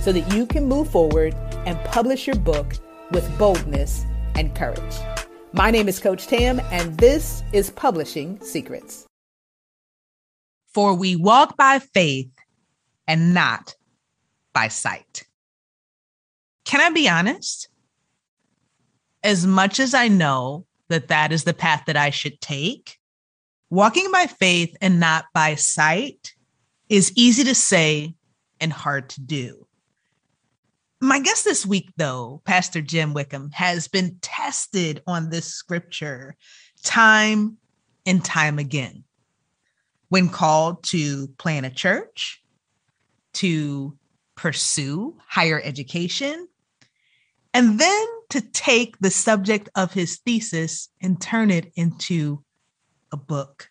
so that you can move forward and publish your book with boldness and courage. My name is Coach Tam, and this is Publishing Secrets. For we walk by faith and not by sight. Can I be honest? As much as I know that that is the path that I should take, walking by faith and not by sight is easy to say and hard to do. My guest this week, though, Pastor Jim Wickham, has been tested on this scripture time and time again. When called to plan a church, to pursue higher education, and then to take the subject of his thesis and turn it into a book.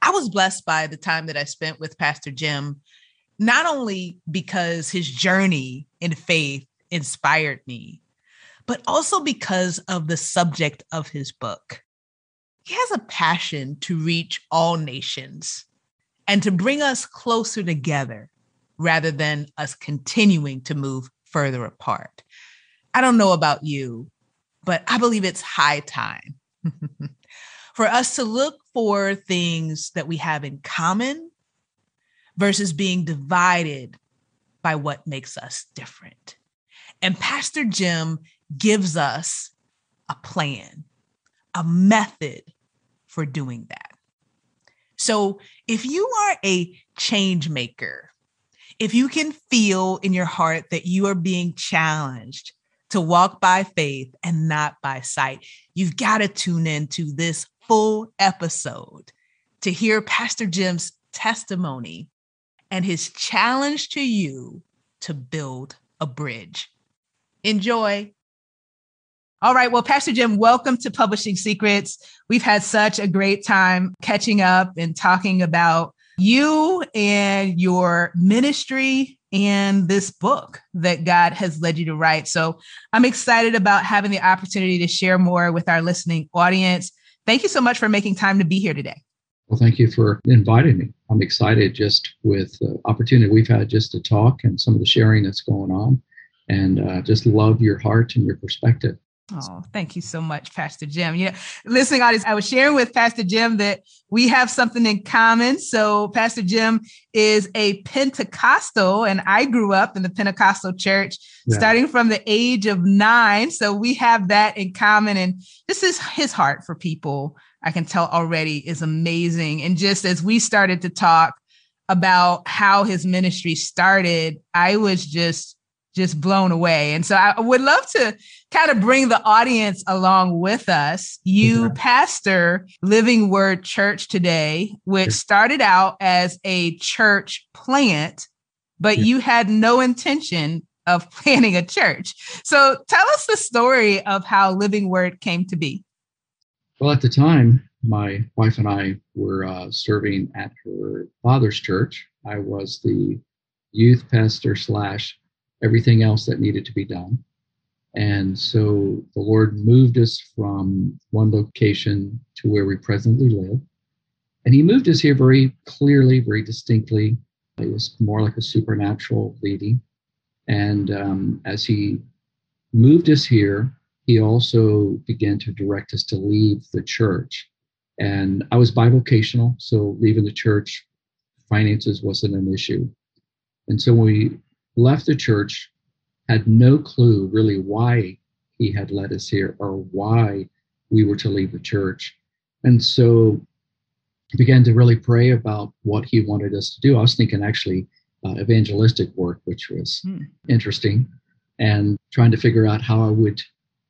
I was blessed by the time that I spent with Pastor Jim not only because his journey in faith inspired me, but also because of the subject of his book. He has a passion to reach all nations and to bring us closer together rather than us continuing to move further apart. I don't know about you, but I believe it's high time for us to look for things that we have in common versus being divided by what makes us different. And Pastor Jim gives us a plan, a method for doing that. So if you are a change maker, if you can feel in your heart that you are being challenged to walk by faith and not by sight, you've got to tune in to this full episode to hear Pastor Jim's testimony and his challenge to you to build a bridge. Enjoy. All right. Well, Pastor Jim, welcome to Publishing Secrets. We've had such a great time catching up and talking about you and your ministry and this book that God has led you to write. So I'm excited about having the opportunity to share more with our listening audience. Thank you so much for making time to be here today. Well, thank you for inviting me. I'm excited just with the opportunity we've had just to talk and some of the sharing that's going on, and uh, just love your heart and your perspective. Oh, thank you so much, Pastor Jim. Yeah, listening audience, I was sharing with Pastor Jim that we have something in common. So, Pastor Jim is a Pentecostal, and I grew up in the Pentecostal church yeah. starting from the age of nine. So, we have that in common. And this is his heart for people I can tell already is amazing. And just as we started to talk about how his ministry started, I was just just blown away. And so I would love to kind of bring the audience along with us. You pastor Living Word Church today, which started out as a church plant, but you had no intention of planning a church. So tell us the story of how Living Word came to be. Well, at the time, my wife and I were uh, serving at her father's church. I was the youth pastor slash everything else that needed to be done. And so the Lord moved us from one location to where we presently live. And He moved us here very clearly, very distinctly. It was more like a supernatural leading. And um, as He moved us here, he also began to direct us to leave the church. And I was bivocational, so leaving the church, finances wasn't an issue. And so when we left the church, had no clue really why he had led us here or why we were to leave the church. And so began to really pray about what he wanted us to do. I was thinking actually uh, evangelistic work, which was hmm. interesting, and trying to figure out how I would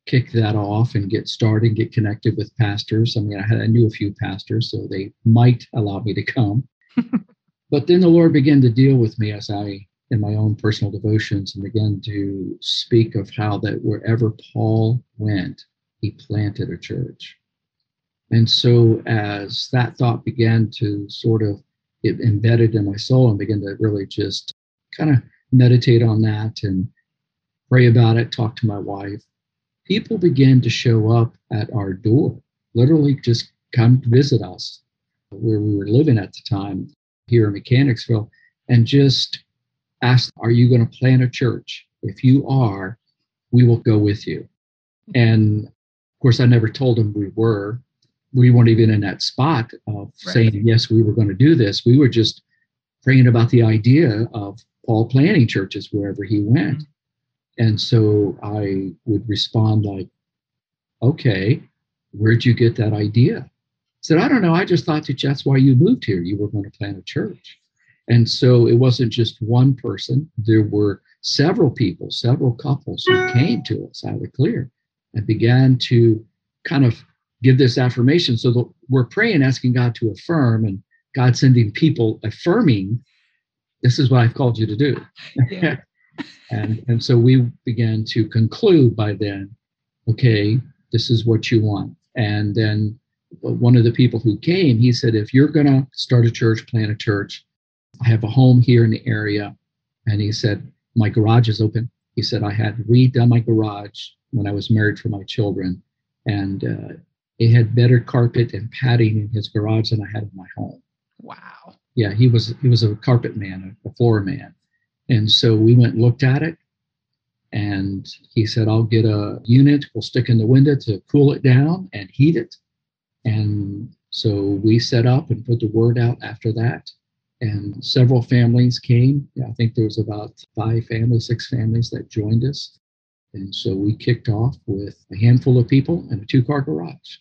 kick that off and get started, get connected with pastors. I mean, I had I knew a few pastors, so they might allow me to come. but then the Lord began to deal with me as I in my own personal devotions and began to speak of how that wherever Paul went, he planted a church. And so as that thought began to sort of it embedded in my soul and began to really just kind of meditate on that and pray about it, talk to my wife, people began to show up at our door, literally just come to visit us where we were living at the time here in Mechanicsville and just ask, Are you going to plant a church? If you are, we will go with you. And of course, I never told them we were. We weren't even in that spot of right. saying, Yes, we were going to do this. We were just praying about the idea of Paul planting churches wherever he went. Mm-hmm. And so I would respond like, Okay, where'd you get that idea? said, I don't know. I just thought that that's why you moved here. You were going to plant a church. And so it wasn't just one person. There were several people, several couples who came to us out of clear and began to kind of give this affirmation. So the, we're praying, asking God to affirm, and God sending people affirming, this is what I've called you to do. Yeah. and, and so we began to conclude by then, okay, this is what you want. And then one of the people who came, he said, if you're going to start a church, plant a church, I have a home here in the area. And he said, my garage is open. He said, I had redone my garage when I was married for my children. And uh, it had better carpet and padding in his garage than I had in my home. Wow. Yeah, he was he was a carpet man, a floor man. And so we went and looked at it. And he said, I'll get a unit, we'll stick in the window to cool it down and heat it. And so we set up and put the word out after that. And several families came. I think there was about five families, six families that joined us. And so we kicked off with a handful of people and a two car garage.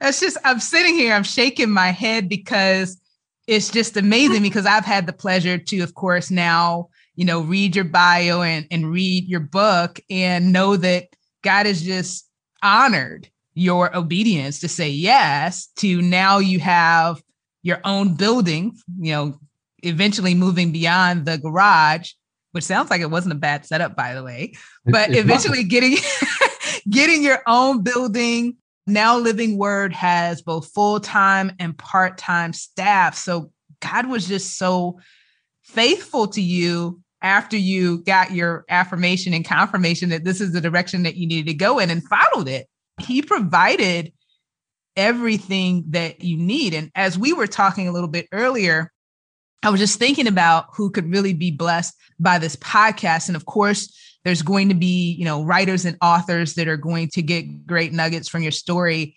That's just, I'm sitting here, I'm shaking my head because it's just amazing because I've had the pleasure to, of course, now, you know, read your bio and, and read your book and know that God has just honored your obedience to say yes to now you have your own building, you know, eventually moving beyond the garage, which sounds like it wasn't a bad setup, by the way, but it's eventually not. getting getting your own building. Now Living Word has both full-time and part-time staff. So God was just so faithful to you after you got your affirmation and confirmation that this is the direction that you needed to go in and followed it. He provided everything that you need. And as we were talking a little bit earlier, I was just thinking about who could really be blessed by this podcast. And of course, there's going to be, you know, writers and authors that are going to get great nuggets from your story.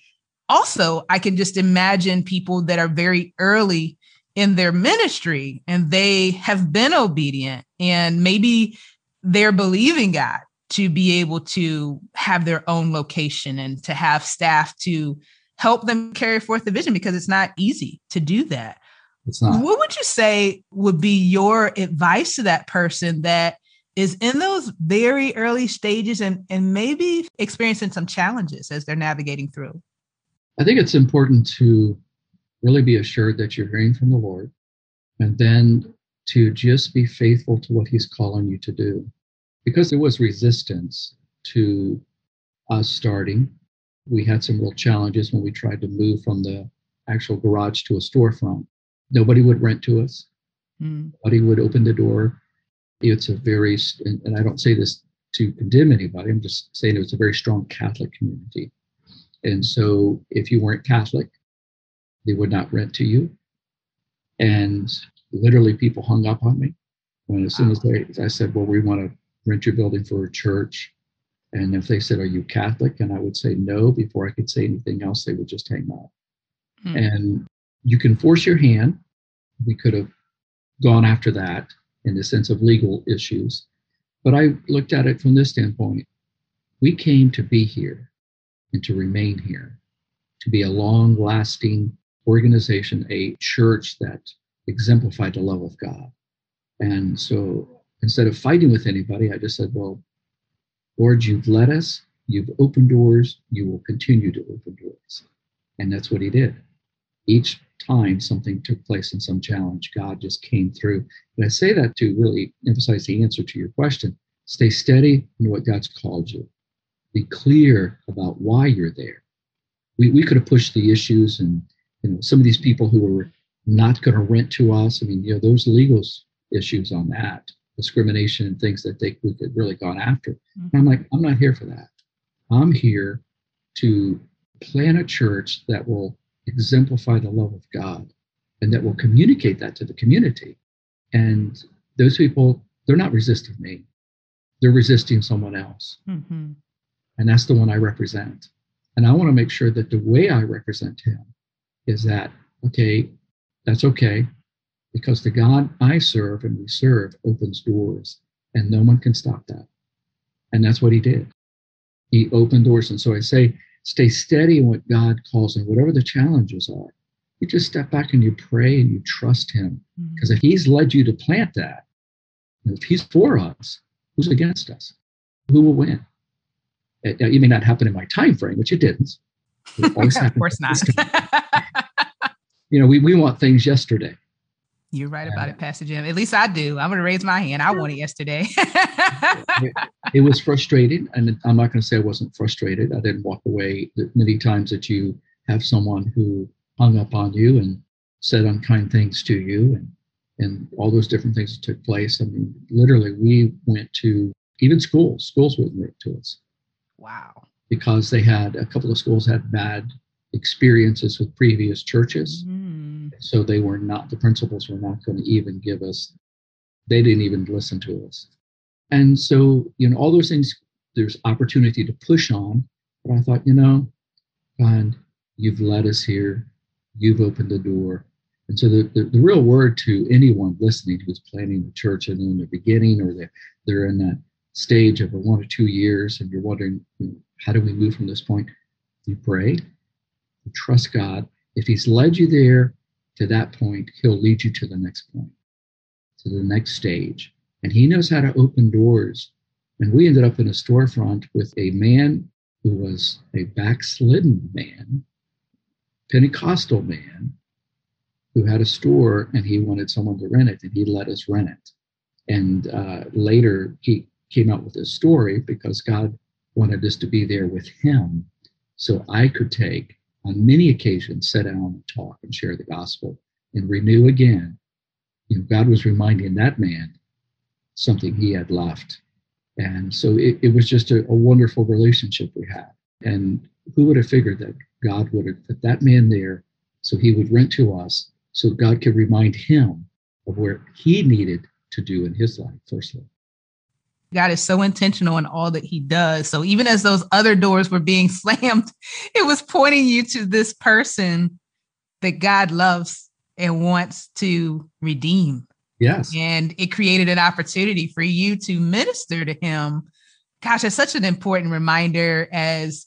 Also, I can just imagine people that are very early in their ministry and they have been obedient and maybe they're believing God to be able to have their own location and to have staff to help them carry forth the vision because it's not easy to do that. It's not. What would you say would be your advice to that person that is in those very early stages and, and maybe experiencing some challenges as they're navigating through? I think it's important to really be assured that you're hearing from the Lord and then to just be faithful to what He's calling you to do because there was resistance to us starting, we had some real challenges when we tried to move from the actual garage to a storefront. Nobody would rent to us. Mm. Nobody would open the door. It's a very, and I don't say this to condemn anybody, I'm just saying it was a very strong Catholic community. And so if you weren't Catholic, they would not rent to you. And literally people hung up on me when as soon as they, I said, well, we want to rent your building for a church. And if they said, Are you Catholic? And I would say no, before I could say anything else, they would just hang up. Hmm. And you can force your hand. We could have gone after that in the sense of legal issues. But I looked at it from this standpoint. We came to be here and to remain here, to be a long lasting organization, a church that exemplified the love of God. And so instead of fighting with anybody, I just said, Well, Lord, you've led us, you've opened doors, you will continue to open doors. And that's what he did. each time something took place in some challenge, God just came through. And I say that to really emphasize the answer to your question. Stay steady in what God's called you. Be clear about why you're there. We, we could have pushed the issues and you know some of these people who were not going to rent to us. I mean, you know, those legal issues on that, discrimination and things that they we could really gone after. Mm-hmm. I'm like, I'm not here for that. I'm here to plan a church that will exemplify the love of God and that will communicate that to the community. And those people, they're not resisting me, they're resisting someone else. Mm-hmm. And that's the one I represent. And I want to make sure that the way I represent him is that, okay, that's okay, because the God I serve and we serve opens doors, and no one can stop that. And that's what he did. He opened doors. And so I say, stay steady in what God calls and whatever the challenges are. You just step back and you pray and you trust Him. Because mm-hmm. if He's led you to plant that, if He's for us, who's against us? Who will win? It, it may not happen in my time frame, which it didn't. It of course not. you know, we, we want things yesterday. You're right about it, Pastor Jim. At least I do. I'm going to raise my hand. I want it yesterday. it, it, was frustrating. And I'm not going to say I wasn't frustrated. I didn't walk away many times that you have someone who hung up on you and said unkind things to you and, and all those different things that took place. I mean, literally, we went to even schools. Schools wouldn't write to us. Wow. Because they had a couple of schools had bad experiences with previous churches. Mm-hmm so they were not, the principals were not going to even give us, they didn't even listen to us. And so, you know, all those things, there's opportunity to push on. But I thought, you know, God, you've led us here, you've opened the door. And so the, the, the real word to anyone listening who's planning the church and in the beginning or they're, they're in that stage of a one or two years and you're wondering, you know, how do we move from this point? You pray, you trust God. If He's led you there, to that point, he'll lead you to the next point, to the next stage. And he knows how to open doors. And we ended up in a storefront with a man who was a backslidden man, Pentecostal man, who had a store and he wanted someone to rent it, and he let us rent it. And uh, later he came out with his story because God wanted us to be there with him so I could take on many occasions sat down and talk and share the gospel and renew again. You know, God was reminding that man something he had left. And so it, it was just a, a wonderful relationship we had. And who would have figured that God would have put that man there so he would rent to us so God could remind him of where he needed to do in his life, firstly. God is so intentional in all that he does. So even as those other doors were being slammed, it was pointing you to this person that God loves and wants to redeem. Yes. And it created an opportunity for you to minister to him. Gosh, it's such an important reminder as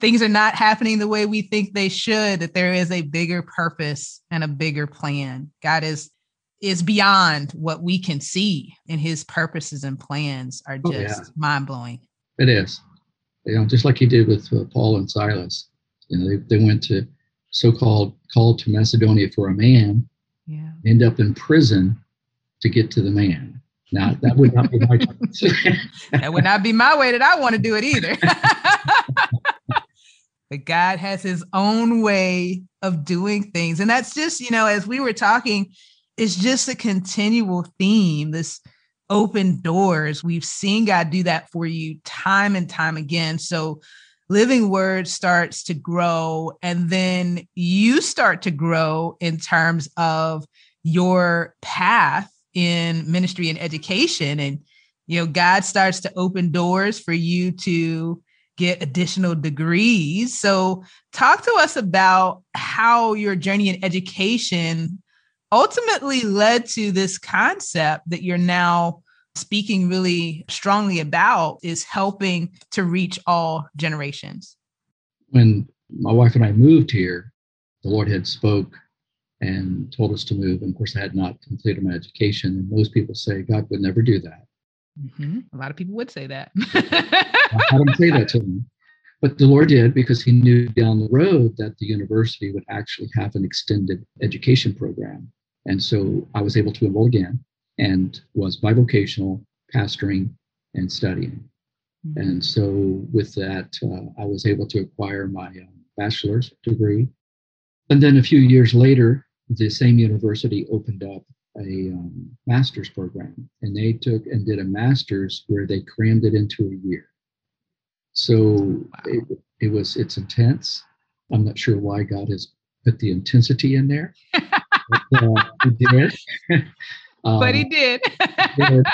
things are not happening the way we think they should, that there is a bigger purpose and a bigger plan. God is is beyond what we can see and his purposes and plans are just oh, yeah. mind-blowing. It is. You know just like he did with uh, paul and silas. You know they, they went to so-called called to macedonia for a man yeah. end up in prison to get to the man. Now that would not be my that would not be my way that i want to do it either. But god has his own way of doing things and that's just you know as we were talking it's just a continual theme, this open doors. We've seen God do that for you time and time again. So living word starts to grow and then you start to grow in terms of your path in ministry and education and you know god starts to open doors for you to get additional degrees so talk to us about how your journey in education ultimately led to this concept that you're now speaking really strongly about is helping to reach all generations. When my wife and I moved here, the Lord had spoke and told us to move. And of course, I had not completed my education. And most people say God would never do that. Mm-hmm. A lot of people would say that. I don't say that to them. But the Lord did because He knew down the road that the university would actually have an extended education program. And so I was able to enroll again and was bivocational, pastoring, and studying. Mm-hmm. And so with that, uh, I was able to acquire my uh, bachelor's degree. And then a few years later, the same university opened up a um, master's program and they took and did a master's where they crammed it into a year so wow. it, it was it's intense i'm not sure why god has put the intensity in there but, uh, he did but he did. did.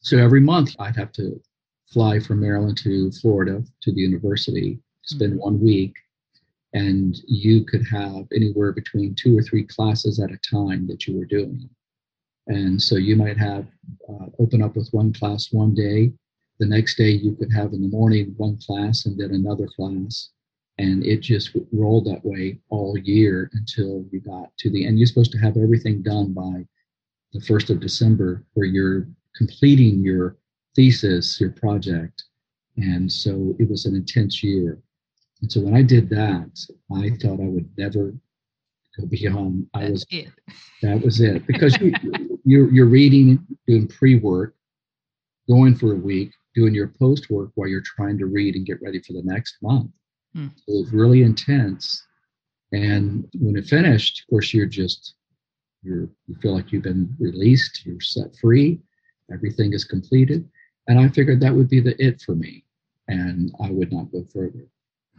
so every month i'd have to fly from maryland to florida to the university spend mm-hmm. one week and you could have anywhere between two or three classes at a time that you were doing. And so you might have uh, open up with one class one day. The next day you could have in the morning one class and then another class. And it just rolled that way all year until you got to the end. You're supposed to have everything done by the 1st of December, where you're completing your thesis, your project. And so it was an intense year. And so when I did that, I thought I would never go beyond. I was it. that was it because you, you're you're reading, doing pre-work, going for a week, doing your post-work while you're trying to read and get ready for the next month. Hmm. So it was really intense. And when it finished, of course, you're just you're you feel like you've been released, you're set free, everything is completed. And I figured that would be the it for me, and I would not go further.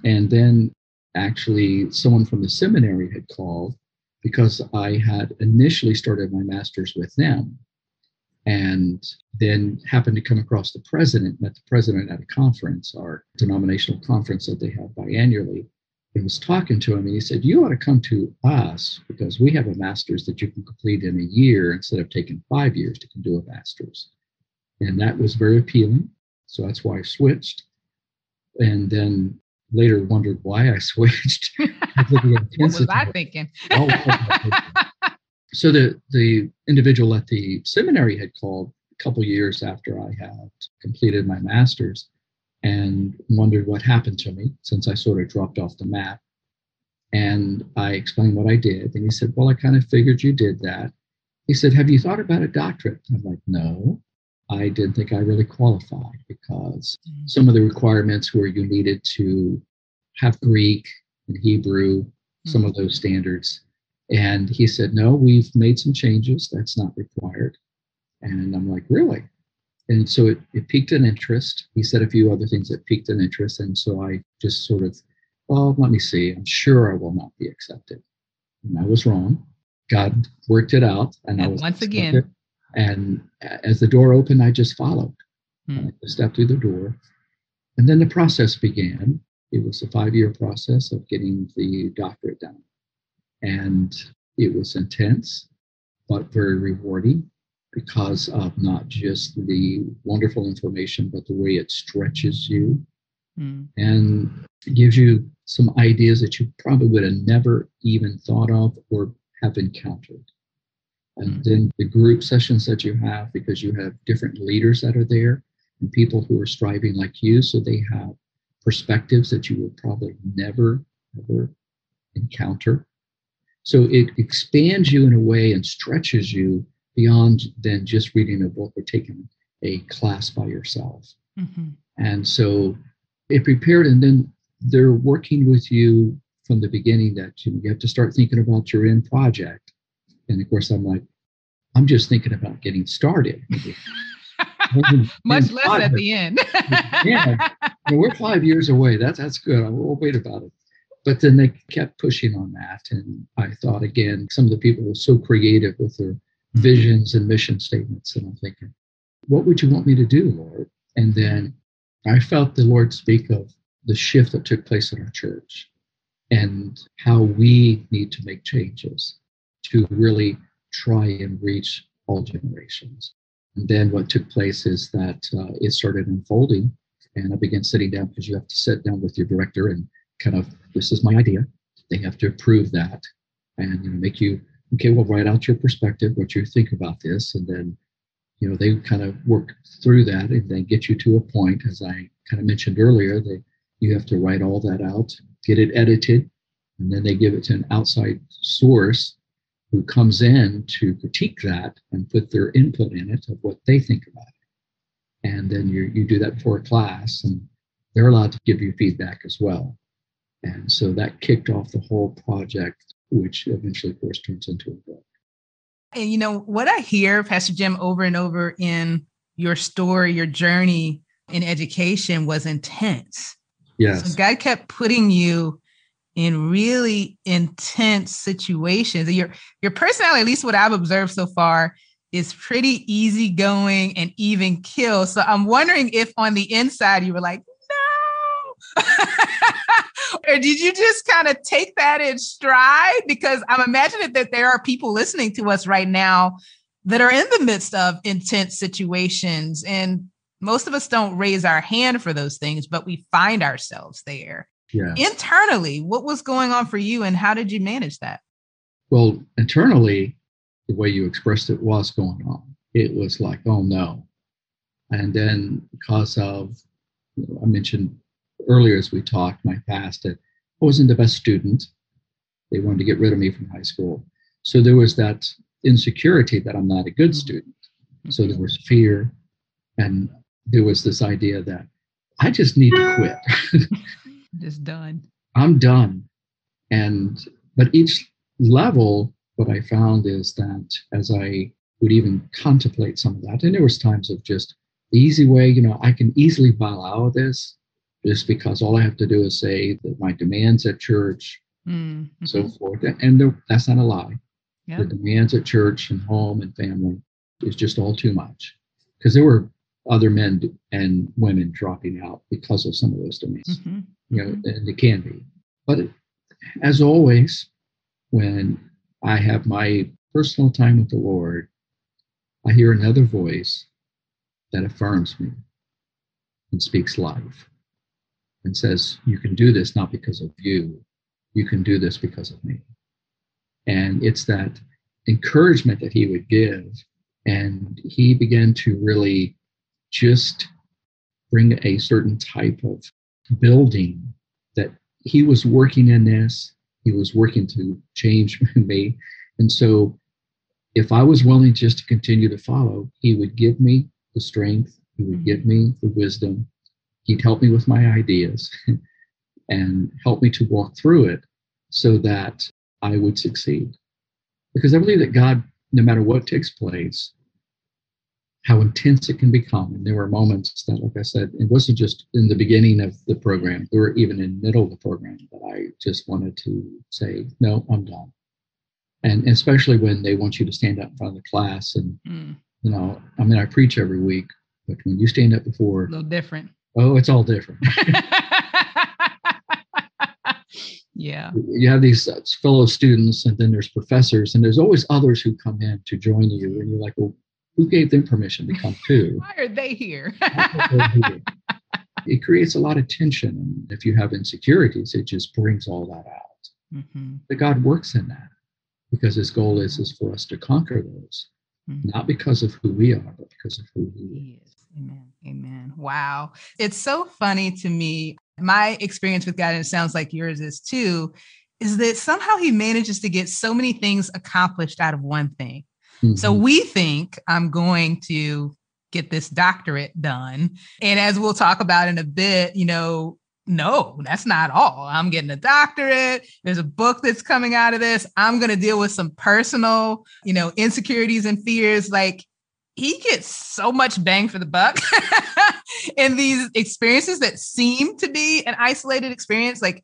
And then actually, someone from the seminary had called because I had initially started my master's with them and then happened to come across the president, met the president at a conference, our denominational conference that they have biannually, and was talking to him. And he said, You ought to come to us because we have a master's that you can complete in a year instead of taking five years to do a master's. And that was very appealing. So that's why I switched. And then later wondered why I switched. what was I thinking? Oh, so the the individual at the seminary had called a couple years after I had completed my master's and wondered what happened to me since I sort of dropped off the map. And I explained what I did. And he said, Well, I kind of figured you did that. He said, Have you thought about a doctorate? I'm like, No. I didn't think I really qualified because mm. some of the requirements were you needed to have Greek and Hebrew, some of mm. those standards. And he said, No, we've made some changes. That's not required. And I'm like, Really? And so it, it piqued an interest. He said a few other things that piqued an interest. And so I just sort of, well, let me see. I'm sure I will not be accepted. And I was wrong. God worked it out. And, and I was once again and as the door opened, I just followed. Hmm. I stepped through the door. And then the process began. It was a five year process of getting the doctorate done. And it was intense, but very rewarding because of not just the wonderful information, but the way it stretches you hmm. and gives you some ideas that you probably would have never even thought of or have encountered and mm. then the group sessions that you have because you have different leaders that are there and people who are striving like you so they have perspectives that you would probably never ever encounter so it expands you in a way and stretches you beyond than just reading a book or taking a class by yourself mm-hmm. and so it prepared and then they're working with you from the beginning that you, have to start thinking about your end project and of course, I'm like, I'm just thinking about getting started. Much less at the end. yeah, we're five years away. That's that's good. We'll wait about it. But then they kept pushing on that, and I thought again, some of the people were so creative with their mm-hmm. visions and mission statements, and I'm thinking, what would you want me to do, Lord? And then I felt the Lord speak of the shift that took place in our church and how we need to make changes to really try and reach all generations. And then what took place is that uh, it started unfolding, and I began sitting down because you have to sit down with your director and kind of, this is my idea. They have to approve that and you know make you okay. Well, write out your perspective, what you think about this, and then you know they kind of work through that and then get you to a point, as I kind of mentioned earlier. They You have to write all that out, get it edited, and then they give it to an outside source who comes in to critique that and put their input in it of what they think about it. And then you you do that for a class, and they're allowed to give you feedback as well. And so that kicked off the whole project, which eventually, of course, turns into a book. And you know what I hear, Pastor Jim, over and over in your story, your journey in education was intense. Yes. So God kept putting you in really intense situations. Your your personality, at least what I've observed so far, is pretty easygoing and even kill. So I'm wondering if on the inside you were like, no. or did you just kind of take that in stride? Because I'm imagining that there are people listening to us right now that are in the midst of intense situations. And most of us don't raise our hand for those things, but we find ourselves there. Yeah. Internally, what was going on for you and how did you manage that? Well, internally, the way you expressed it was going on. It was like, oh no. And then because of, I mentioned earlier as we talked, my past, that I wasn't the best student. They wanted to get rid of me from high school. So there was that insecurity that I'm not a good mm-hmm. student. So there was fear. And there was this idea that I just need to quit. just done. I'm done. And, but each level, what I found is that as I would even contemplate some of that, and there was times of just the easy way, you know, I can easily bow out of this just because all I have to do is say that my demands at church, mm-hmm. so forth. And that's not a lie. Yeah. The demands at church and home and family is just all too much. Because there were other men and women dropping out because of some of those demands. Mm-hmm. You know, mm-hmm. and it can be. But as always, when I have my personal time with the Lord, I hear another voice that affirms me and speaks life and says, You can do this not because of you, you can do this because of me. And it's that encouragement that he would give. And he began to really just bring a certain type of building that he was working in this, he was working to change me. And so if I was willing just to continue to follow, he would give me the strength, he would mm-hmm. give me the wisdom, he'd help me with my ideas and help me to walk through it so that I would succeed. Because I believe that God, no matter what takes place, how intense it can become. And there were moments that, like I said, it wasn't just in the beginning of the program, there were even in the middle of the program that I just wanted to say, no, I'm done. And especially when they want you to stand up in front of the class and, mm. you know, I mean, I preach every week, but when you stand up before, a little different. Oh, it's all different. yeah. You have these uh, fellow students, and then there's professors, and there's always others who come in to join you, and you're like, well, who gave them permission to come too? Why are they here? it creates a lot of tension, and if you have insecurities, it just brings all that out. Mm-hmm. But God works in that because His goal is is for us to conquer those. Not because of who we are, but because of who He is. Amen. Amen. Wow. It's so funny to me. My experience with God, and it sounds like yours is too, is that somehow he manages to get so many things accomplished out of one thing. Mm-hmm. So we think I'm going to get this doctorate done. And as we'll talk about in a bit, you know, no, that's not all. I'm getting a doctorate. There's a book that's coming out of this. I'm going to deal with some personal, you know, insecurities and fears. Like he gets so much bang for the buck in these experiences that seem to be an isolated experience. Like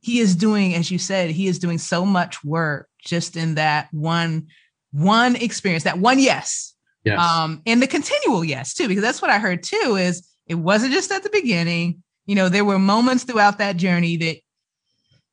he is doing, as you said, he is doing so much work just in that one, one experience, that one yes. Yes. Um, and the continual yes, too, because that's what I heard too, is it wasn't just at the beginning. You know, there were moments throughout that journey that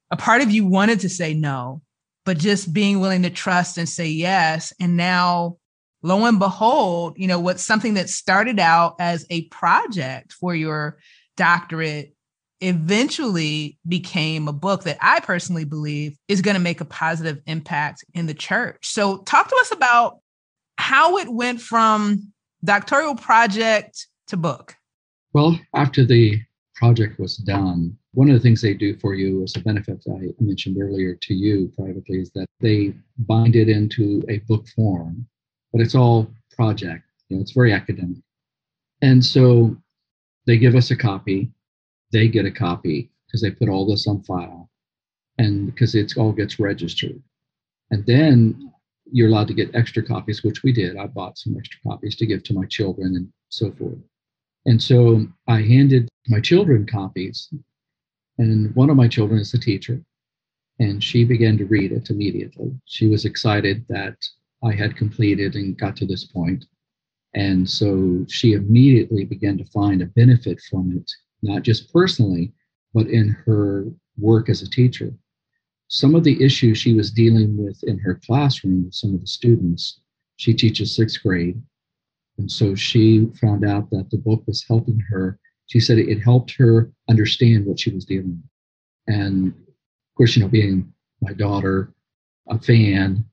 a part of you wanted to say no, but just being willing to trust and say yes. And now lo and behold, you know, what's something that started out as a project for your doctorate eventually became a book that I personally believe is going to make a positive impact in the church. So, talk to us about how it went from doctoral project to book. Well, after the project was done, one of the things they do for you as a benefit I mentioned earlier to you privately is that they bind it into a book form, but it's all project. You know, it's very academic. And so they give us a copy, they get a copy because they put all this on file and because it all gets registered. And then you're allowed to get extra copies, which we did. I bought some extra copies to give to my children and so forth. And so I handed my children copies, and one of my children is a teacher, and she began to read it immediately. She was excited that I had completed and got to this point. And so she immediately began to find a benefit from it, not just personally, but in her work as a teacher. Some of the issues she was dealing with in her classroom with some of the students, she teaches sixth grade, and so she found out that the book was helping her. She said it helped her understand what she was dealing with. And of course, you know, being my daughter, a fan,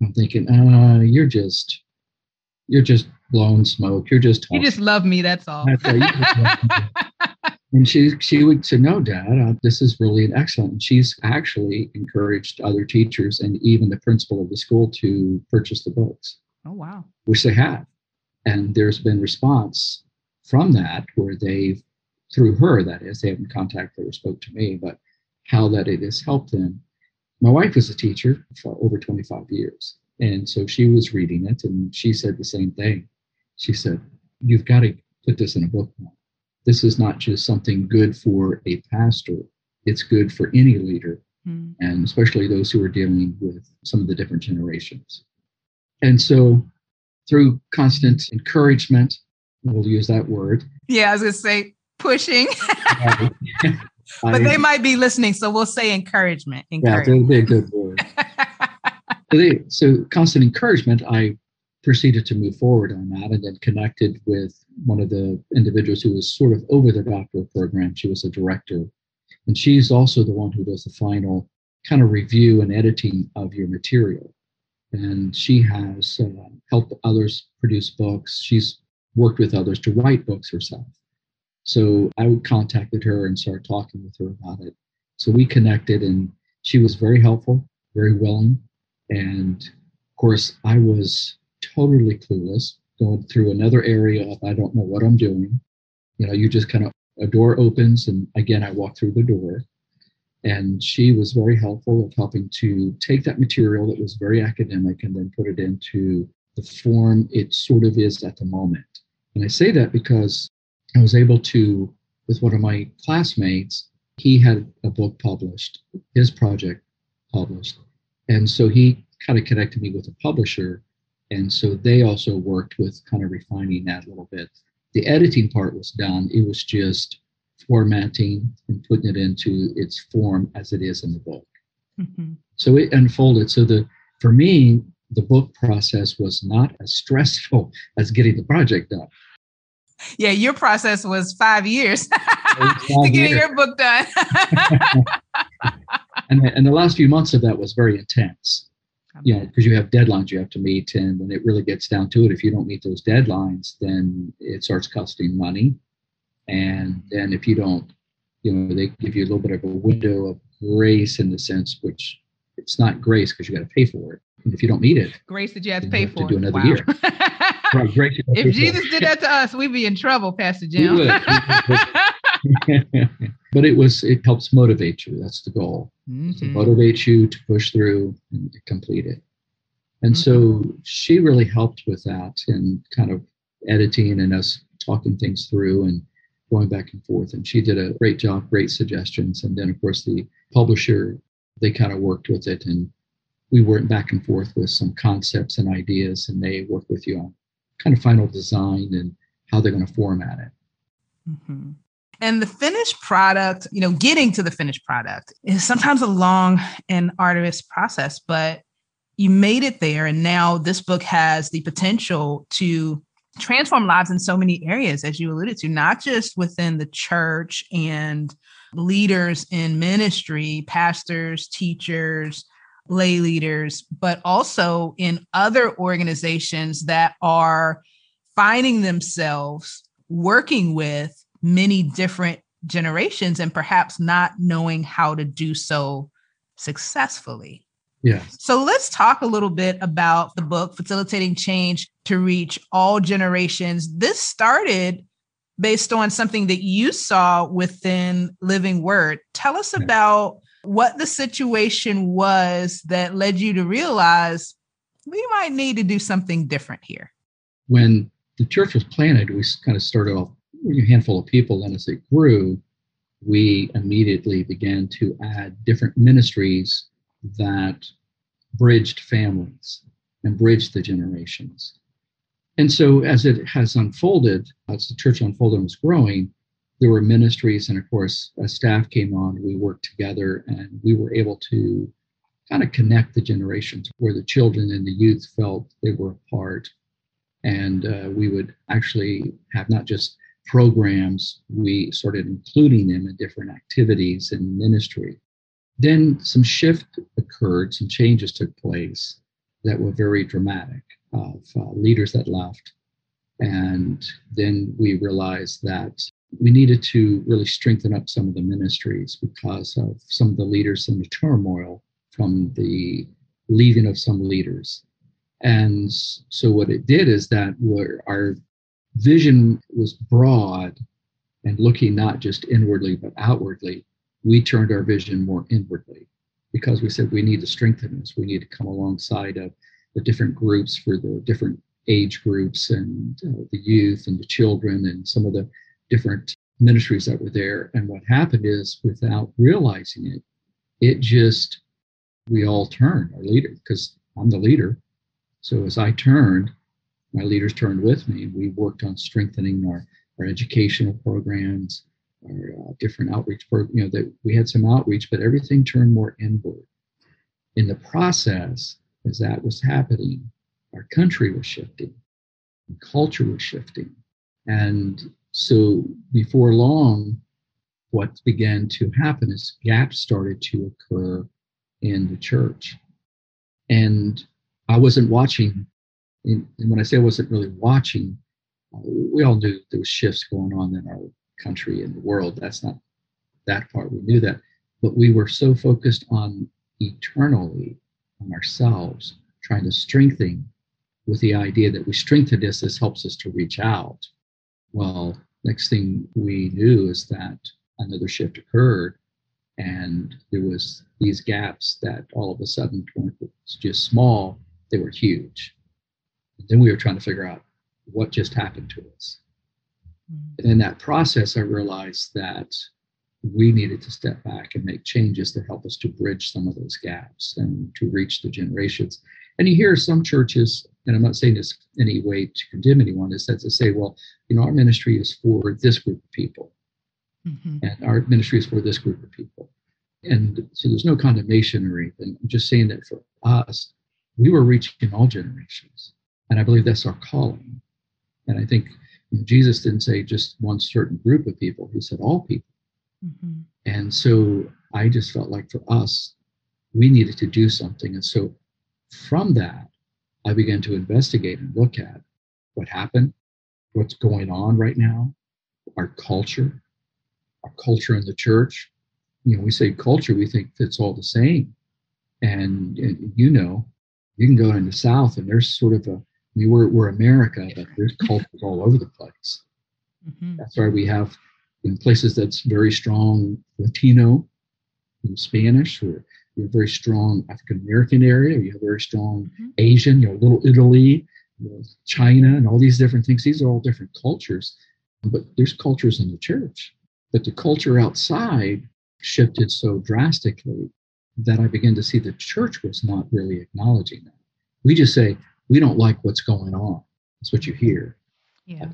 I'm thinking, uh, you're just, you're just blowing smoke. You're just talking. You just love me. That's all. That's and she she would say, "No, Dad, uh, this is really an excellent." And she's actually encouraged other teachers and even the principal of the school to purchase the books. Oh wow! Which they have. And there's been response from that where they've, through her, that is, they haven't contacted or spoke to me, but how that it has helped them. My wife was a teacher for over 25 years. And so she was reading it and she said the same thing. She said, You've got to put this in a book now. This is not just something good for a pastor, it's good for any leader, mm. and especially those who are dealing with some of the different generations. And so through constant encouragement. We'll use that word. Yeah, I was going to say pushing. but they might be listening, so we'll say encouragement. encouragement. Yeah, that'd be a good word. so, they, so constant encouragement, I proceeded to move forward on that and then connected with one of the individuals who was sort of over the doctoral program. She was a director. And she's also the one who does the final kind of review and editing of your material and she has uh, helped others produce books. She's worked with others to write books herself. So I contacted her and started talking with her about it. So we connected, and she was very helpful, very willing. And of course, I was totally clueless, going through another area of I don't know what I'm doing. You know, you just kind of a door opens, and again, I walk through the door and she was very helpful of helping to take that material that was very academic and then put it into the form it sort of is at the moment. And I say that because I was able to, with one of my classmates, he had a book published, his project published. And so he kind of connected me with a publisher. And so they also worked with kind of refining that a little bit. The editing part was done. It was just formatting and putting it into its form as it is in the book. Mm-hmm. So it unfolded. So the for me, the book process was not as stressful as getting the project done. Yeah, your process was five years five to get years. your book done. and, and the last few months of that was very intense. You know, because you have deadlines you have to meet, and when it really gets down to it, if you don't meet those deadlines, then it starts costing money and then if you don't, you know, they give you a little bit of a window of grace in the sense which it's not grace because you got to pay for it. And if you don't meet it, grace that you have to pay have for to do another wow. year. right, grace if Jesus did that to us, we'd be in trouble, Pastor Jim. but it was it helps motivate you. That's the goal. Mm-hmm. To motivate you to push through and complete it. And mm-hmm. so she really helped with that and kind of editing and us talking things through and going back and forth. And she did a great job, great suggestions. And then, of course, the publisher, they kind of worked with it. And we went back and forth with some concepts and ideas. And they worked with you on kind of final design and how they're going to format it. Mm-hmm. And the finished product, you know, getting to the finished product is sometimes a long and arduous process, but you made it there. And now this book has the potential to transform lives in so many areas, as you alluded to, not just within the church and leaders in ministry, pastors, teachers, lay leaders, but also in other organizations that are finding themselves working with many different generations and perhaps not knowing how to do so successfully. Yeah. So let's talk a little bit about the book, Facilitating Change to Reach All Generations. This started based on something that you saw within Living Word. Tell us about what the situation was that led you to realize we might need to do something different here. When the church was planted, we kind of started off a handful of people, and as it grew, we immediately began to add different ministries that bridged families and bridged the generations. And so, as it has unfolded, as the church unfolded and was growing, there were ministries, and of course, as staff came on, we worked together and we were able to kind of connect the generations where the children and the youth felt they were a part. And uh, we would actually have not just programs, we started including them in different activities and ministry. Then some shift occurred, some changes took place that were very dramatic of uh, leaders that left. And then we realized that we needed to really strengthen up some of the ministries because of some of the leaders and the turmoil from the leaving of some leaders. And so what it did is that our vision was broad and looking not just inwardly but outwardly, we turned our vision more inwardly because we said we need to strengthen this. We need to come alongside of the different groups for the different age groups and uh, the youth and the children and some of the different ministries that were there. And what happened is, without realizing it, it just, we all turned our leader because I'm the leader. So as I turned, my leaders turned with me. We worked on strengthening our, our educational programs, our uh, different outreach programs. You know, that we had some outreach, but everything turned more inward. In the process, as that was happening, our country was shifting, culture was shifting. And so before long, what began to happen is gaps started to occur in the church. And I wasn't watching and, when I say I wasn't really watching, we all knew there was shifts going on in our country in the world. That's not that part. We knew that, but we were so focused on eternally on ourselves, trying to strengthen with the idea that we strengthen this, this helps us to reach out. Well, next thing we knew is that another shift occurred and there was these gaps that all of a sudden weren't just small, they were huge. And then we were trying to figure out what just happened to us. Mm-hmm. And in that process, I realized that we needed to step back and make changes to help us to bridge some of those gaps and to reach the generations. And you hear some churches, and I'm not saying this any way to condemn anyone, is that to say, well, you know, our ministry is for this group of people, mm-hmm. and our ministry is for this group of people. And so there's no condemnation or anything. I'm just saying that for us, we were reaching all generations. And I believe that's our calling. And I think Jesus didn't say just one certain group of people, he said all people. Mm-hmm. And so I just felt like for us, we needed to do something. And so from that, I began to investigate and look at what happened, what's going on right now, our culture, our culture in the church. You know, we say culture, we think it's all the same. And, and you know, you can go in the South and there's sort of a mean, we're, we're America, but there's cultures all over the place. Mm-hmm. That's why we have in places that's very strong Latino and Spanish, or you have very strong African American area, you have very strong mm-hmm. Asian, you know, Little Italy, you know, China, and all these different things. These are all different cultures, but there's cultures in the church. But the culture outside shifted so drastically that I began to see the church was not really acknowledging that. We just say, we don't like what's going on. That's what you mm-hmm. hear. Yeah.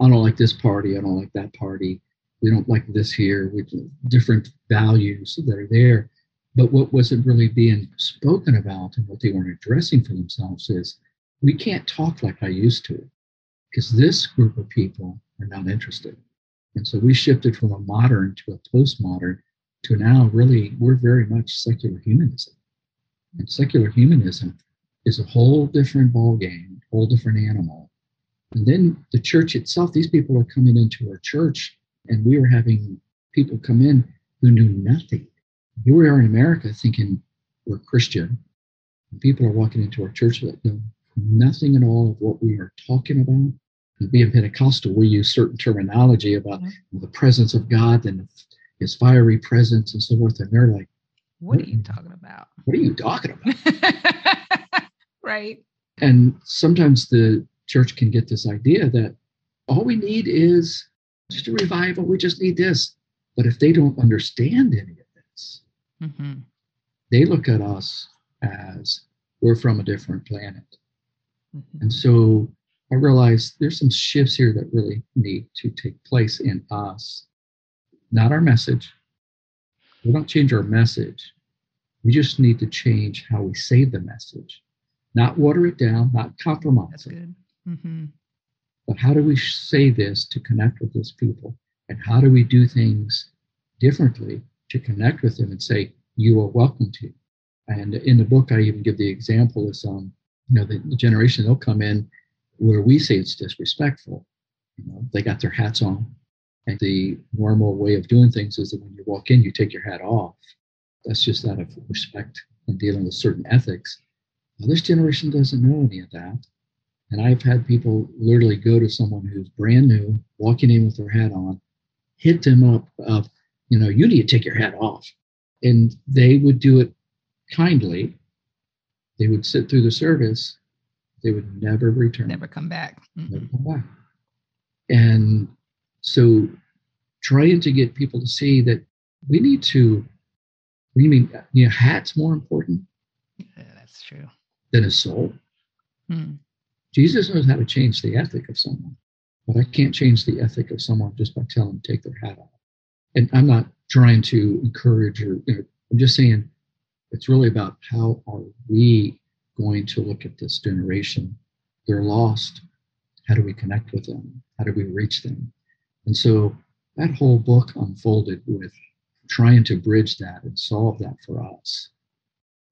I don't like this party. I don't like that party. We don't like this here. We different values that are there. But what wasn't really being spoken about and what they weren't addressing for themselves is we can't talk like I used to because this group of people are not interested. And so we shifted from a modern to a postmodern to now really we're very much secular humanism. And secular humanism is a whole different ball game, whole different animal. And then the church itself, these people are coming into our church, and we were having people come in who knew nothing. Here we are in America thinking we're Christian. And people are walking into our church that know nothing at all of what we are talking about. And being Pentecostal, we use certain terminology about mm-hmm. the presence of God and his fiery presence and so forth. And they're like, What, what are you talking about? What are you talking about? Right. And sometimes the church can get this idea that all we need is just a revival. We just need this. But if they don't understand any of this, mm-hmm. they look at us as we're from a different planet. Mm-hmm. And so I realize there's some shifts here that really need to take place in us, not our message. We don't change our message. We just need to change how we say the message, not water it down, not compromise That's it. Mm-hmm. But how do we say this to connect with those people? And how do we do things differently to connect with them and say, you are welcome to? And in the book, I even give the example of some, you know, the, the generation they'll come in where we say it's disrespectful. You know, they got their hats on. And the normal way of doing things is that when you walk in, you take your hat off. That's just out of respect and dealing with certain ethics. Now, this generation doesn't know any of that. And I've had people literally go to someone who's brand new, walking in with their hat on, hit them up of, you know, you need to take your hat off. And they would do it kindly. They would sit through the service. They would never return. Never come back. Mm-hmm. Never come back. And so trying to get people to see that we need to, we mean, you know, hat's more important. Yeah, that's true. Than a soul. Hmm. Jesus knows how to change the ethic of someone, but I can't change the ethic of someone just by telling them to take their hat off. And I'm not trying to encourage or, you know, I'm just saying it's really about how are we going to look at this generation? They're lost. How do we connect with them? How do we reach them? And so that whole book unfolded with trying to bridge that and solve that for us.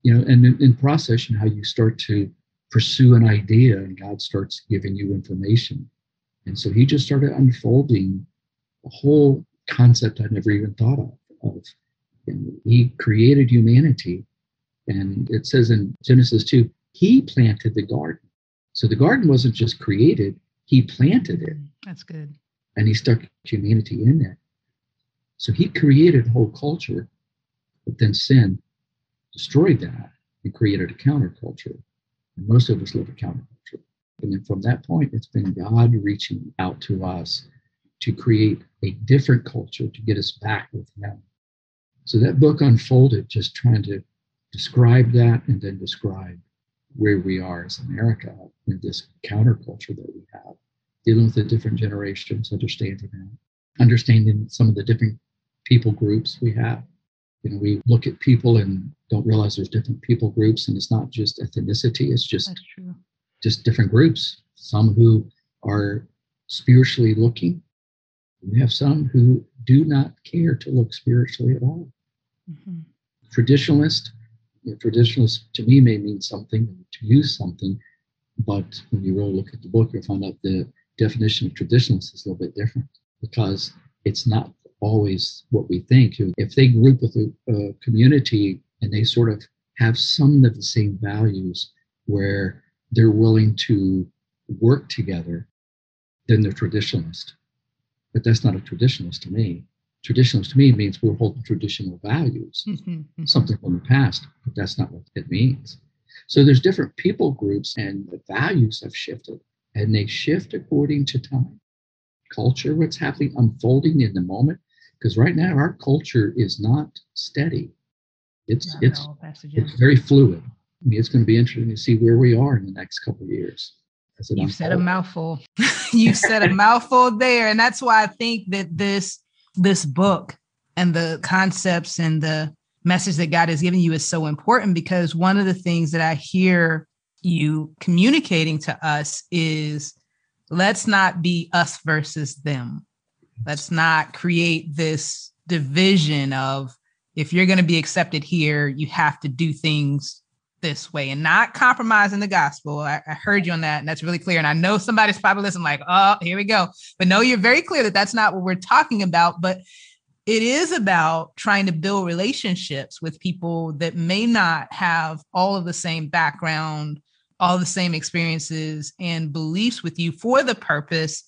You know, and in, in process, and how you start to pursue an idea and God starts giving you information. And so he just started unfolding a whole concept I'd never even thought of. of he created humanity. And it says in Genesis 2, he planted the garden. So the garden wasn't just created, he planted it. That's good. And he stuck humanity in it. So he created a whole culture, but then sin destroyed that and created a counterculture. And most of us live a counterculture. And then from that point, it's been God reaching out to us to create a different culture to get us back with Him. So that book unfolded just trying to describe that and then describe where we are as America in this counterculture that we have, dealing with the different generations, understanding them, understanding some of the different people groups we have. You know, we look at people and don't realize there's different people groups, and it's not just ethnicity; it's just just different groups. Some who are spiritually looking. We have some who do not care to look spiritually at all. Mm-hmm. Traditionalist, you know, traditionalist to me may mean something to use something, but when you really look at the book, you'll find out the definition of traditionalist is a little bit different because it's not always what we think. If they group with a, a community and they sort of have some of the same values where they're willing to work together, then they're traditionalist. But that's not a traditionalist to me. Traditionalist to me means we're holding traditional values, mm-hmm, mm-hmm. something from the past, but that's not what it means. So there's different people groups and the values have shifted and they shift according to time. Culture, what's happening, unfolding in the moment, because right now our culture is not steady. It's not it's it's very fluid. I mean, it's going to be interesting to see where we are in the next couple of years. You said a mouthful. you said a mouthful there, and that's why I think that this this book and the concepts and the message that God has given you is so important because one of the things that I hear you communicating to us is let's not be us versus them. Let's not create this division of if you're going to be accepted here, you have to do things this way and not compromising the gospel. I, I, heard you on that, and that's really clear. And I know somebody's probably listening, like, oh, here we go. But no, you're very clear that that's not what we're talking about. But it is about trying to build relationships with people that may not have all of the same background, all the same experiences and beliefs with you for the purpose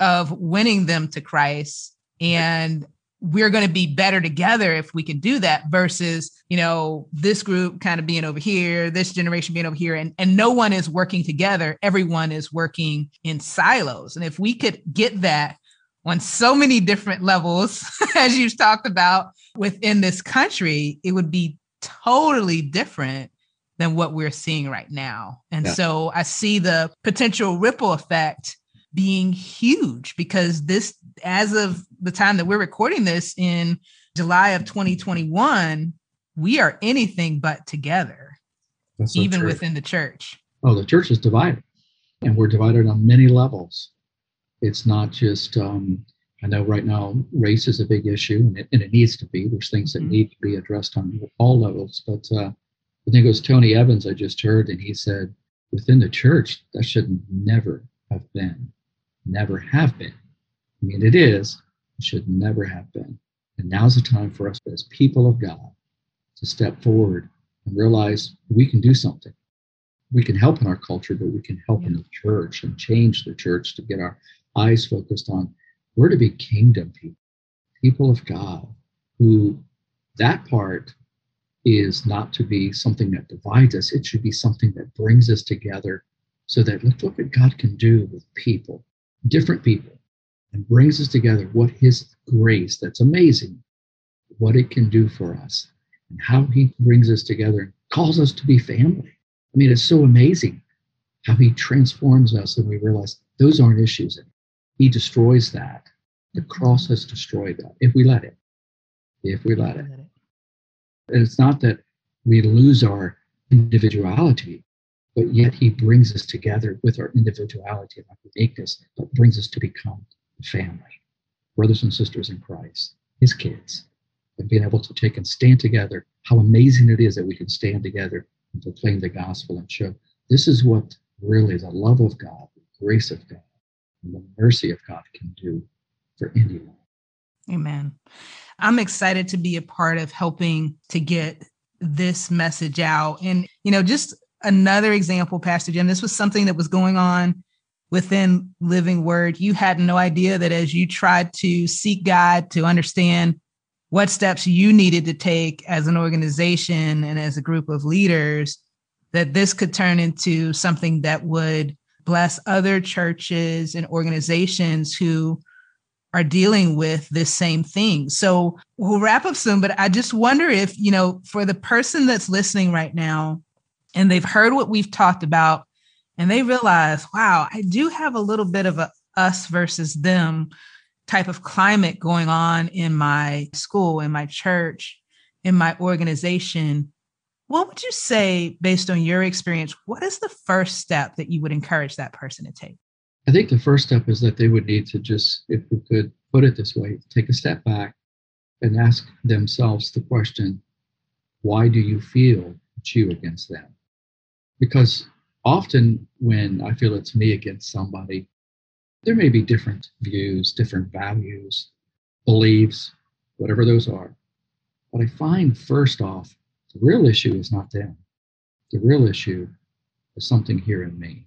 of winning them to Christ. And we're going to be better together if we can do that versus, you know, this group kind of being over here, this generation being over here, and, and no one is working together. Everyone is working in silos. And if we could get that on so many different levels, as you've talked about within this country, it would be totally different than what we're seeing right now. And yeah. so I see the potential ripple effect being huge because this, as of the time that we're recording this in July of 2021, we are anything but together, even within the church. Oh, the church is divided, and we're divided on many levels. It's not just, um, I know right now race is a big issue and it, and it needs to be. There's things that mm-hmm. need to be addressed on all levels. But uh, I think it was Tony Evans I just heard, and he said, within the church, that should never have been, never have been. I mean, it is, it should never have been. And now's the time for us as people of God to step forward and realize we can do something we can help in our culture, but we can help in the church and change the church to get our eyes focused on we're to be kingdom people, people of God, who that part is not to be something that divides us. It should be something that brings us together so that let's look what God can do with people, different people, and brings us together what His grace, that's amazing, what it can do for us, and how He brings us together and calls us to be family. I mean, it's so amazing how He transforms us and we realize those aren't issues he destroys that. The cross has destroyed that if we let it. If we let it. And it's not that we lose our individuality, but yet he brings us together with our individuality and our uniqueness, but brings us to become family, brothers and sisters in Christ, his kids, and being able to take and stand together. How amazing it is that we can stand together and proclaim the gospel and show this is what really the love of God, the grace of God, and the mercy of God can do for anyone. Amen. I'm excited to be a part of helping to get this message out. And, you know, just another example, Pastor Jim, this was something that was going on within Living Word. You had no idea that as you tried to seek God to understand what steps you needed to take as an organization and as a group of leaders, that this could turn into something that would bless other churches and organizations who are dealing with this same thing. So we'll wrap up soon, but I just wonder if, you know, for the person that's listening right now and they've heard what we've talked about and they realize, wow, I do have a little bit of a us versus them type of climate going on in my school, in my church, in my organization. What would you say, based on your experience, what is the first step that you would encourage that person to take? I think the first step is that they would need to just, if we could put it this way, take a step back and ask themselves the question why do you feel it's you against them? Because often when I feel it's me against somebody, there may be different views, different values, beliefs, whatever those are. But I find first off, the real issue is not them. The real issue is something here in me.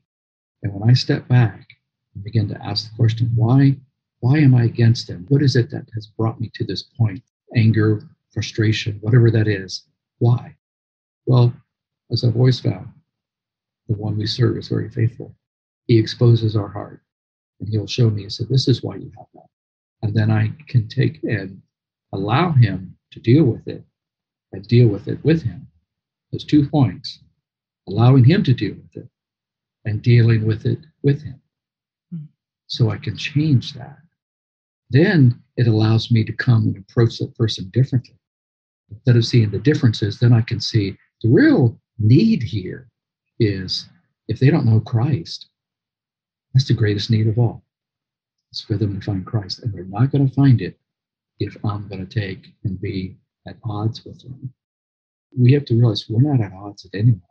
And when I step back and begin to ask the question, why, why am I against them? What is it that has brought me to this point? Anger, frustration, whatever that is. Why? Well, as I've always found, the one we serve is very faithful. He exposes our heart and he'll show me, he said, this is why you have that. And then I can take and allow him to deal with it and deal with it with him. Those two points allowing him to deal with it and dealing with it with him. Hmm. So I can change that. Then it allows me to come and approach that person differently. Instead of seeing the differences, then I can see the real need here is if they don't know Christ, that's the greatest need of all. It's for them to find Christ. And they're not going to find it if I'm going to take and be at odds with them. We have to realize we're not at odds with anyone.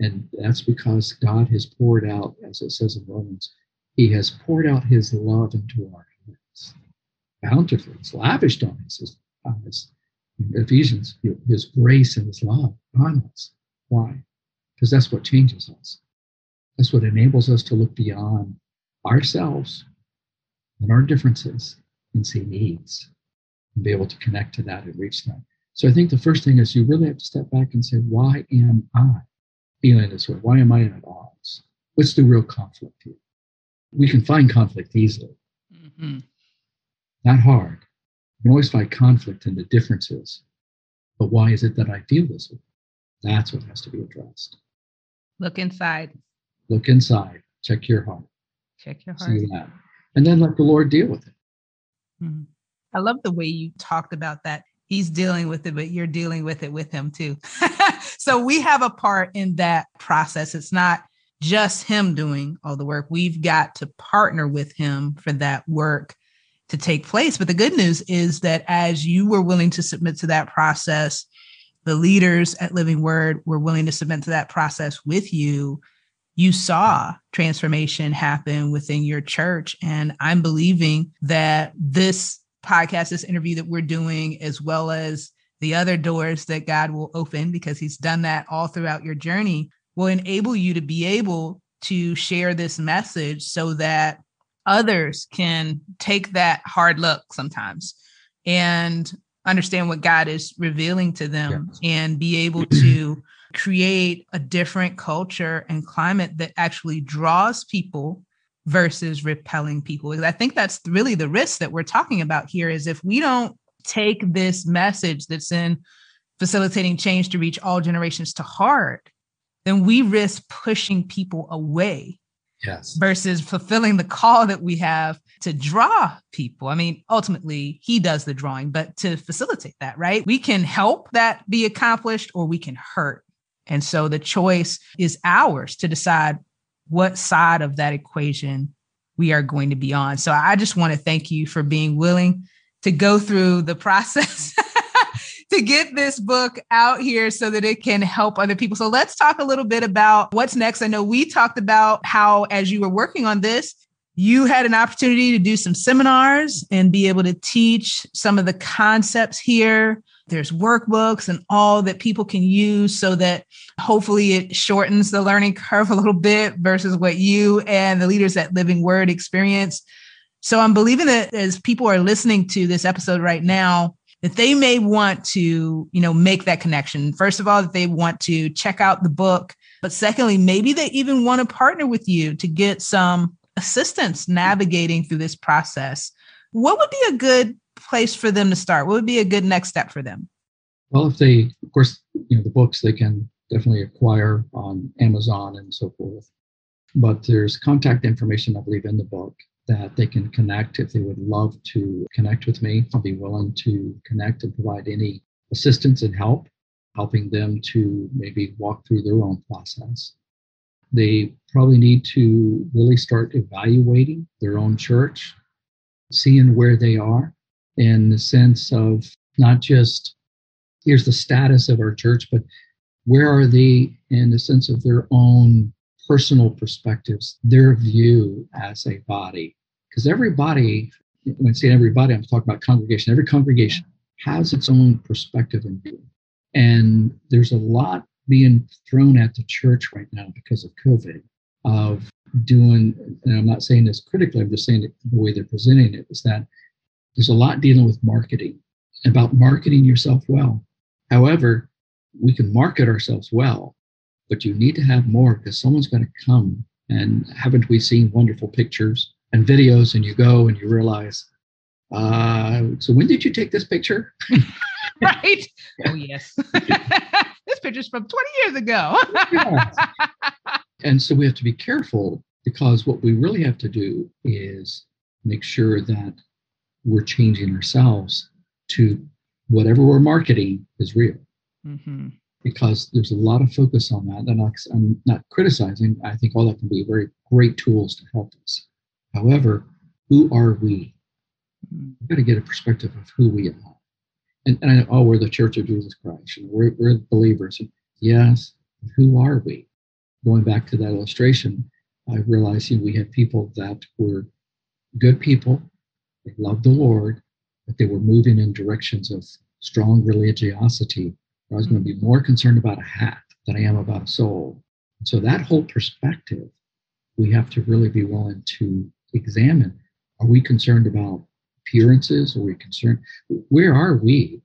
And that's because God has poured out, as it says in Romans, He has poured out His love into our hearts. bountifully. He's lavished on us, on us. Ephesians, his grace and his love on us. Why? Because that's what changes us. That's what enables us to look beyond ourselves and our differences and see needs and be able to connect to that and reach that. So I think the first thing is you really have to step back and say, why am I feeling this way? Why am I at odds? What's the real conflict here? We can find conflict easily. Mm-hmm. Not hard. You can always find conflict in the differences. But why is it that I feel this way? That's what has to be addressed. Look inside. Look inside. Check your heart. Check your heart. See that. And then let the Lord deal with it. Mm-hmm. I love the way you talked about that. He's dealing with it, but you're dealing with it with him too. so we have a part in that process. It's not just him doing all the work. We've got to partner with him for that work to take place. But the good news is that as you were willing to submit to that process, the leaders at Living Word were willing to submit to that process with you. You saw transformation happen within your church. And I'm believing that this podcast, this interview that we're doing, as well as the other doors that God will open, because He's done that all throughout your journey, will enable you to be able to share this message so that others can take that hard look sometimes and understand what God is revealing to them yes. and be able to create a different culture and climate that actually draws people versus repelling people. I think that's really the risk that we're talking about here is if we don't take this message that's in facilitating change to reach all generations to heart, then we risk pushing people away yes. versus fulfilling the call that we have to draw people. I mean, ultimately, he does the drawing, but to facilitate that, right? We can help that be accomplished or we can hurt. And so the choice is ours to decide what side of that equation we are going to be on. So I just want to thank you for being willing to go through the process to get this book out here so that it can help other people. So let's talk a little bit about what's next. I know we talked about how, as you were working on this, you had an opportunity to do some seminars and be able to teach some of the concepts here. There's workbooks and all that people can use so that hopefully it shortens the learning curve a little bit versus what you and the leaders at Living Word experience. So I'm believing that as people are listening to this episode right now, that they may want to, you know, make that connection. First of all, that they want to check out the book, but secondly, maybe they even want to partner with you to get some assistance hmm. navigating through this process. What would be a good place for them to start? What would be a good next step for them? Well, if they, of course, you know, the books they can definitely acquire on Amazon and so forth. But there's contact information, I believe, in the book that they can connect if they would love to connect with me. I'll be willing to connect and provide any assistance and help, helping them to maybe walk through their own process. They probably need to really start evaluating their own church, seeing where they are in the sense of not just here's the status of our church, but where are they in the sense of their own personal perspectives, their view as a body. Because everybody, when I say everybody, I'm talking about congregation, every congregation has its own perspective and view. And there's a lot being thrown at the church right now because of COVID of doing, and I'm not saying this critically, I'm just saying it, the way they're presenting it is that there's a lot dealing with marketing, about marketing yourself well. However, we can market ourselves well, but you need to have more because someone's going to come. And haven't we seen wonderful pictures and videos? And you go and you realize, uh, so when did you take this picture? right. Oh, yes. picture's from 20 years ago. And so we have to be careful because what we really have to do is make sure that we're changing ourselves to whatever we're marketing is real. Mm-hmm because there's a lot of focus on that. And I'm not criticizing. I think all that can be very great tools to help us. However, who are we? We've got to get a perspective of who we are. And, and oh, we're the Church of Jesus Christ. And we're, we're believers. Yes, who are we? Going back to that illustration, I realized you know, we had people that were good people, they loved the Lord, but they were moving in directions of strong religiosity. I was going to be mm-hmm. more concerned about a hat than I am about a soul. And so that whole perspective, we have to really be willing to examine. Are we concerned about appearances? Are we concerned? Where are we?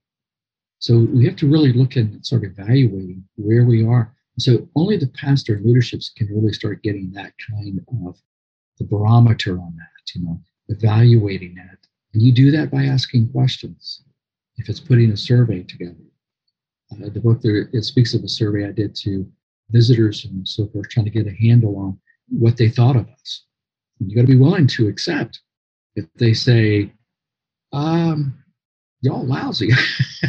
So we have to really look and of evaluating where we are. So only the pastor and leaderships can really start getting that kind of the barometer on that, you know, evaluating that. And you do that by asking questions. If it's putting a survey together, uh, the book there it speaks of a survey I did to visitors and so forth, trying to get a handle on what they thought of us. And you got to be willing to accept if they say, um, y'all lousy.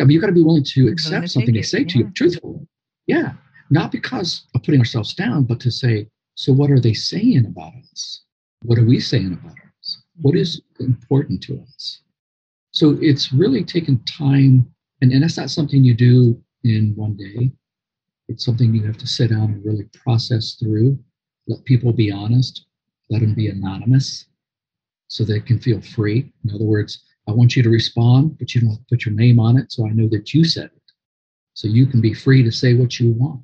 I mean, you got to be willing to accept something they say to you truthfully. Yeah. Not because of putting ourselves down, but to say, so what are they saying about us? What are we saying about us? What mm-hmm. important to us? So it's really taken time, and, and that's not something you do in one day. It's something you have to sit down and really process through. Let people be honest, let them be anonymous so they can feel free. In other words, I want you to respond, but you don't put your name on it so I know that you said it. So you can be free to say what you want.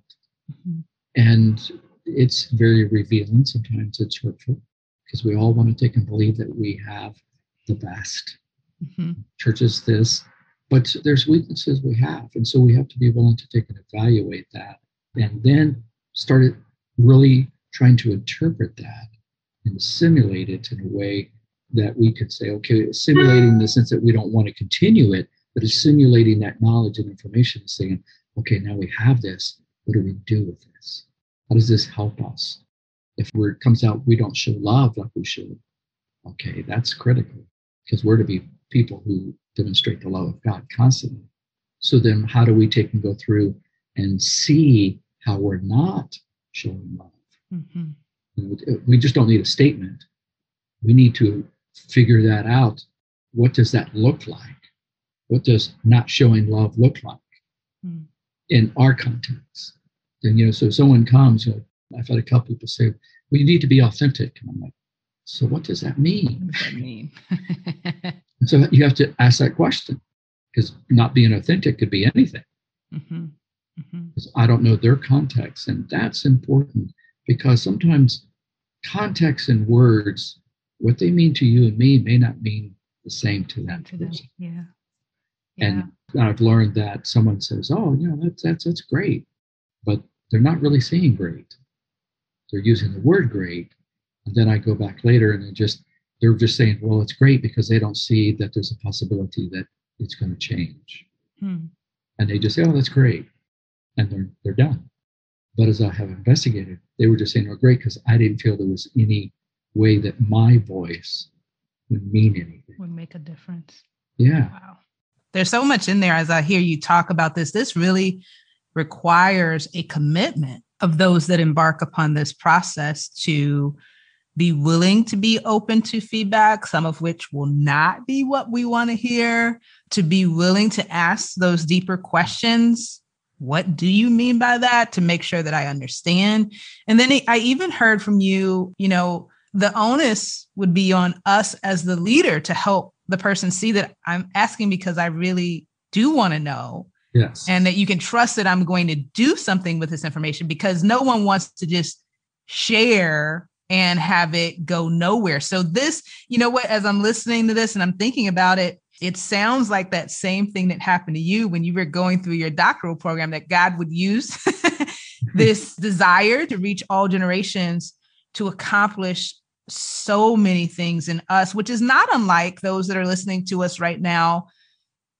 Mm-hmm. And it's very revealing. Sometimes it's hurtful because we all want to take and believe that we have the best. Mm-hmm. Churches, this, but there's weaknesses we have. And so we have to be willing to take and evaluate that and then start really trying to interpret that and simulate it in a way that we could say, okay, simulating in the sense that we don't want to continue it, but it's simulating that knowledge and information, saying, okay, now we have this. What do we do with this? How does this help us? If it comes out we don't show love like we should, okay, that's critical because we're to be people who demonstrate the love of God constantly. So then, how do we take and go through and see how we're not showing love? Mm-hmm. We just don't need a statement. We need to figure that out. What does that look like? What does not showing love look like mm. in our context? And you know, so someone comes, you know, I've had a couple people say, "Well, you need to be authentic," and I'm like, "So what does that mean?" What does that mean? so you have to ask that question because not being authentic could be anything. Mm-hmm. Mm-hmm. I don't know their context, and that's important because sometimes context and words what they mean to you and me may not mean the same to that to person. Yeah. yeah. And I've learned that someone says, "Oh, you know, that's that's that's great," but they're not really saying great. They're using the word great, and then I go back later and they just they're just saying, "Well, it's great," because they don't see that there's a possibility that it's going to change, hmm. and they just say, "Oh, that's great," and they're they're done. But as I have investigated, they were just saying, "Oh, great," because I didn't feel there was any way that my voice would mean anything. Would make a difference. Yeah. Wow. There's so much in there as I hear you talk about this. This really requires a commitment of those that embark upon this process to be willing to be open to feedback, some of which will not be what we want to hear, to be willing to ask those deeper questions. What do you mean by that? To make sure that I understand. And then I even heard from you, you know, the onus would be on us as the leader to help the person see that I'm asking because I really do want to know. Yes. And that you can trust that I'm going to do something with this information because no one wants to just share and have it go nowhere. So, this, you know what, as I'm listening to this and I'm thinking about it, it sounds like that same thing that happened to you when you were going through your doctoral program that God would use this desire to reach all generations to accomplish so many things in us, which is not unlike those that are listening to us right now.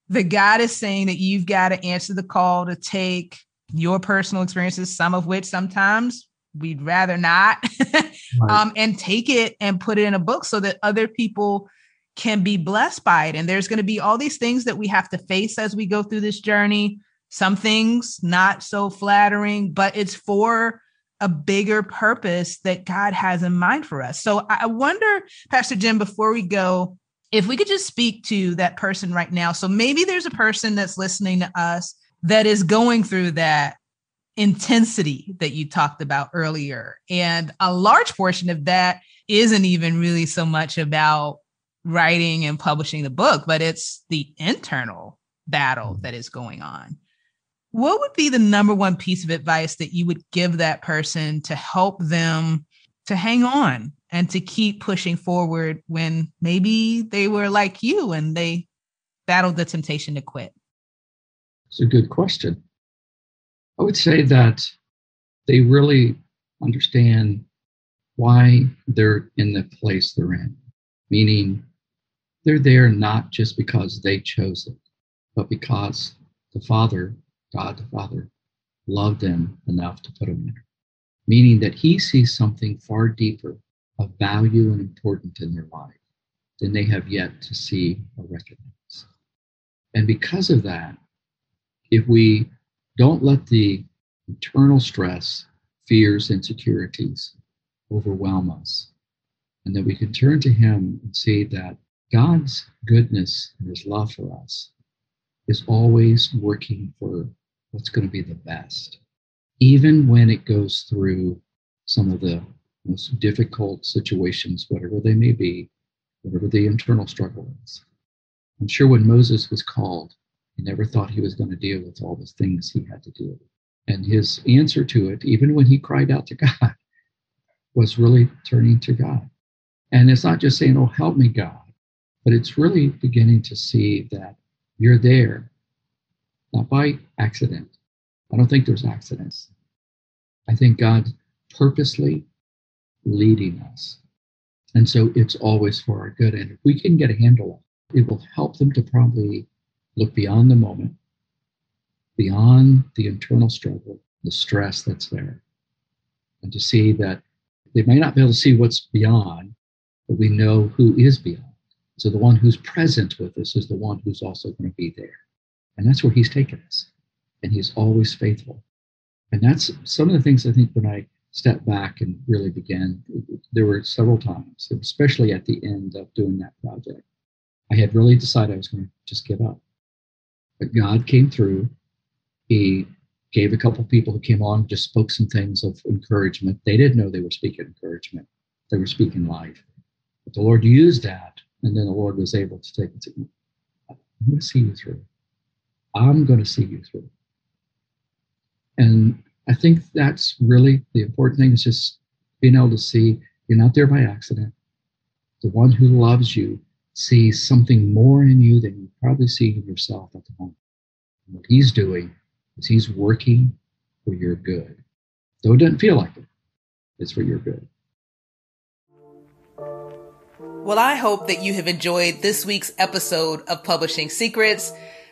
The God is saying that you've got to answer the call to take your personal experiences, some of which sometimes we'd rather not, right. um, and take it and put it in a book so that other people can be blessed by it. And there's going to be all these things that we have to face as we go through this journey. Some things not so flattering, but it's for a bigger purpose that God has in mind for us. So I wonder, Pastor Jim, before we go, if we could just speak to that person right now. So maybe there's a person that's listening to us that is going through that intensity that you talked about earlier. And a large portion of that isn't even really so much about writing and publishing the book, but it's the internal battle that is going on. What would be the number one piece of advice that you would give that person to help them to hang on and to keep pushing forward when maybe they were like you and they battled the temptation to quit? It's a good question. I would say that they really understand why they're in the place they're in, meaning they're there not just because they chose it, but because the Father, God the Father, loved them enough to put them there. Meaning that He sees something far deeper of value and importance in their life than they have yet to see or recognize. And because of that, if we don't let the internal stress, fears, insecurities overwhelm us, and that we can turn to Him and see that God's goodness and His love for us is always working for what's going to be the best, even when it goes through some of the most difficult situations, whatever they may be, whatever the internal struggle is. I'm sure when Moses was called, he never thought he was going to deal with all the things he had to deal with. And his answer to it, even when he cried out to God, was really turning to God. And it's not just saying, Oh, help me, God, but it's really beginning to see that you're there, not by accident. I don't think there's accidents. I think God purposely leading us. And so it's always for our good. And if we can get a handle on it, it will help them to probably look beyond the moment, beyond the internal struggle, the stress that's there, and to see that they may not be able to see what's beyond, but we know who is beyond. So the one who's present with us is the one who's also going to be there. And that's where he's taken us. And he's always faithful. And that's some of the things I think when I step back and really began, there were several times, especially at the end of doing that project, I had really decided I was going to just give up. But God came through. He gave a couple people who came on, just spoke some things of encouragement. They didn't know they were speaking encouragement, they were speaking life. But the Lord used that and then the Lord was able to take it to me. To see you through. I'm going to see you through. And I think that's really the important thing is just being able to see you're not there by accident. The one who loves you sees something more in you than you probably see in yourself at the moment. And what he's doing is he's working for your good. Though it doesn't feel like it, it's for your good. Well, I hope that you have enjoyed this week's episode of Publishing Secrets,